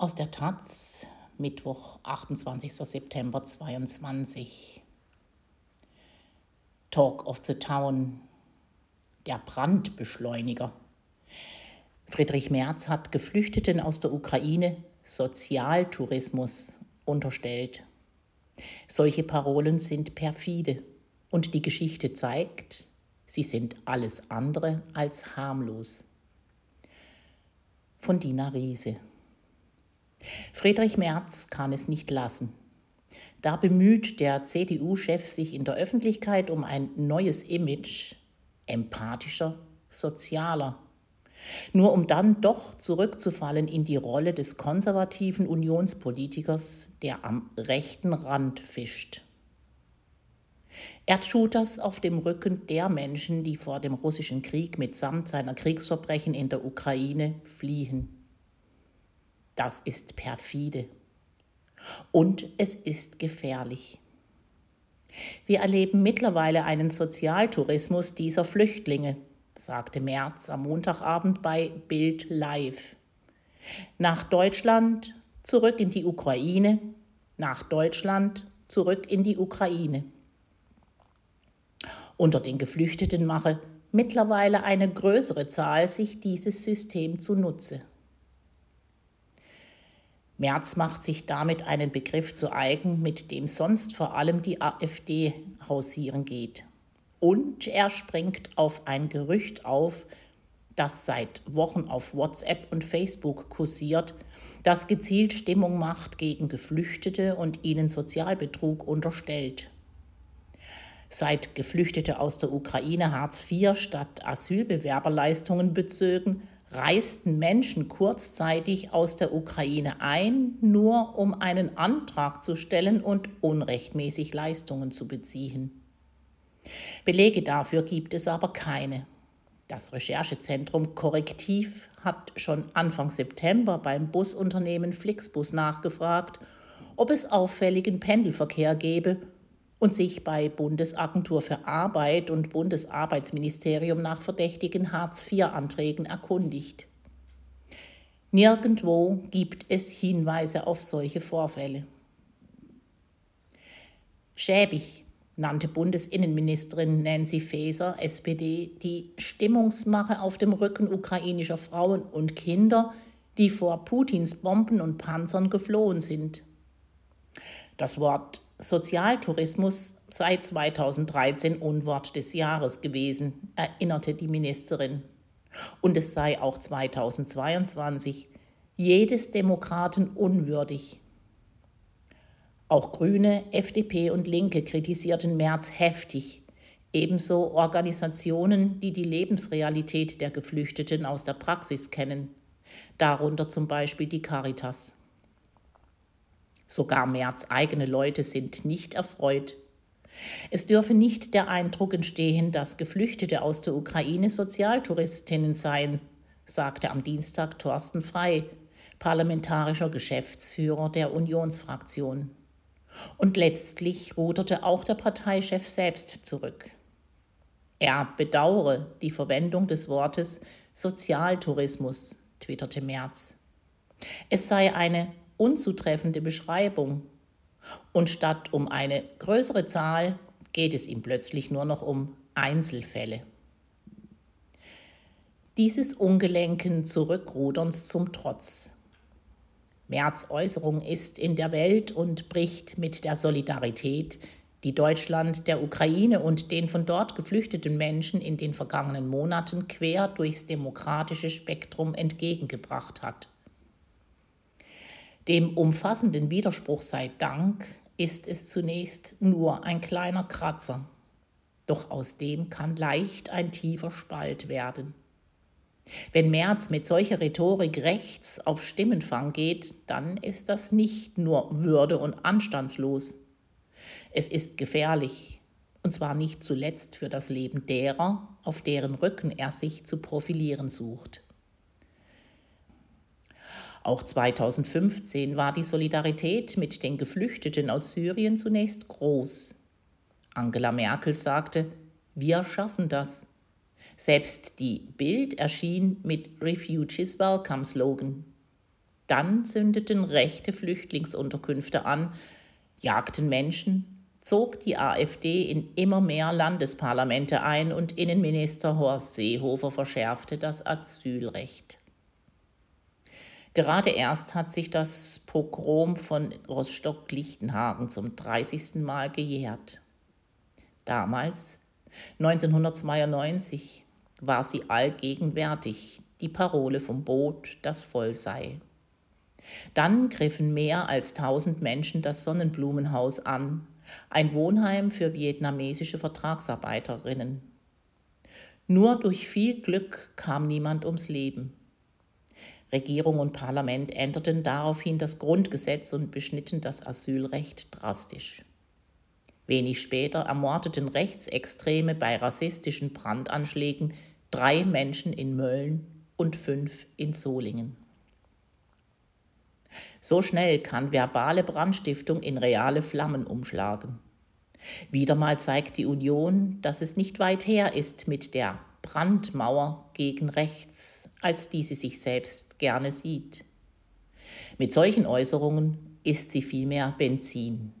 Aus der Taz, Mittwoch, 28. September 22. Talk of the Town, der Brandbeschleuniger. Friedrich Merz hat Geflüchteten aus der Ukraine Sozialtourismus unterstellt. Solche Parolen sind perfide und die Geschichte zeigt, sie sind alles andere als harmlos. Von Dina Riese. Friedrich Merz kann es nicht lassen. Da bemüht der CDU-Chef sich in der Öffentlichkeit um ein neues Image, empathischer, sozialer, nur um dann doch zurückzufallen in die Rolle des konservativen Unionspolitikers, der am rechten Rand fischt. Er tut das auf dem Rücken der Menschen, die vor dem russischen Krieg mitsamt seiner Kriegsverbrechen in der Ukraine fliehen. Das ist perfide. Und es ist gefährlich. Wir erleben mittlerweile einen Sozialtourismus dieser Flüchtlinge, sagte Merz am Montagabend bei Bild Live. Nach Deutschland, zurück in die Ukraine, nach Deutschland, zurück in die Ukraine. Unter den Geflüchteten mache mittlerweile eine größere Zahl sich dieses System zunutze. Merz macht sich damit einen Begriff zu eigen, mit dem sonst vor allem die AfD hausieren geht. Und er springt auf ein Gerücht auf, das seit Wochen auf WhatsApp und Facebook kursiert, das gezielt Stimmung macht gegen Geflüchtete und ihnen Sozialbetrug unterstellt. Seit Geflüchtete aus der Ukraine Hartz IV statt Asylbewerberleistungen bezögen, reisten Menschen kurzzeitig aus der Ukraine ein, nur um einen Antrag zu stellen und unrechtmäßig Leistungen zu beziehen. Belege dafür gibt es aber keine. Das Recherchezentrum Korrektiv hat schon Anfang September beim Busunternehmen Flixbus nachgefragt, ob es auffälligen Pendelverkehr gebe und sich bei Bundesagentur für Arbeit und Bundesarbeitsministerium nach verdächtigen Hartz-IV-Anträgen erkundigt. Nirgendwo gibt es Hinweise auf solche Vorfälle. Schäbig nannte Bundesinnenministerin Nancy Faeser, SPD, die Stimmungsmache auf dem Rücken ukrainischer Frauen und Kinder, die vor Putins Bomben und Panzern geflohen sind. Das Wort Sozialtourismus sei 2013 Unwort des Jahres gewesen, erinnerte die Ministerin. Und es sei auch 2022 jedes Demokraten unwürdig. Auch Grüne, FDP und Linke kritisierten März heftig, ebenso Organisationen, die die Lebensrealität der Geflüchteten aus der Praxis kennen, darunter zum Beispiel die Caritas. Sogar Merz eigene Leute sind nicht erfreut. Es dürfe nicht der Eindruck entstehen, dass Geflüchtete aus der Ukraine Sozialtouristinnen seien, sagte am Dienstag Thorsten Frei, parlamentarischer Geschäftsführer der Unionsfraktion. Und letztlich ruderte auch der Parteichef selbst zurück. Er bedauere die Verwendung des Wortes Sozialtourismus, twitterte Merz. Es sei eine unzutreffende Beschreibung. Und statt um eine größere Zahl geht es ihm plötzlich nur noch um Einzelfälle. Dieses ungelenken Zurückruderns zum Trotz. Merz Äußerung ist in der Welt und bricht mit der Solidarität, die Deutschland der Ukraine und den von dort geflüchteten Menschen in den vergangenen Monaten quer durchs demokratische Spektrum entgegengebracht hat. Dem umfassenden Widerspruch sei Dank ist es zunächst nur ein kleiner Kratzer, doch aus dem kann leicht ein tiefer Spalt werden. Wenn Merz mit solcher Rhetorik rechts auf Stimmenfang geht, dann ist das nicht nur würde- und anstandslos. Es ist gefährlich, und zwar nicht zuletzt für das Leben derer, auf deren Rücken er sich zu profilieren sucht. Auch 2015 war die Solidarität mit den Geflüchteten aus Syrien zunächst groß. Angela Merkel sagte, wir schaffen das. Selbst die Bild erschien mit Refugees Welcome Slogan. Dann zündeten rechte Flüchtlingsunterkünfte an, jagten Menschen, zog die AfD in immer mehr Landesparlamente ein und Innenminister Horst Seehofer verschärfte das Asylrecht. Gerade erst hat sich das Pogrom von Rostock-Lichtenhagen zum 30. Mal gejährt. Damals, 1992, war sie allgegenwärtig, die Parole vom Boot, das voll sei. Dann griffen mehr als tausend Menschen das Sonnenblumenhaus an, ein Wohnheim für vietnamesische Vertragsarbeiterinnen. Nur durch viel Glück kam niemand ums Leben. Regierung und Parlament änderten daraufhin das Grundgesetz und beschnitten das Asylrecht drastisch. Wenig später ermordeten Rechtsextreme bei rassistischen Brandanschlägen drei Menschen in Mölln und fünf in Solingen. So schnell kann verbale Brandstiftung in reale Flammen umschlagen. Wieder mal zeigt die Union, dass es nicht weit her ist mit der Brandmauer gegen rechts, als die sie sich selbst gerne sieht. Mit solchen Äußerungen ist sie vielmehr Benzin.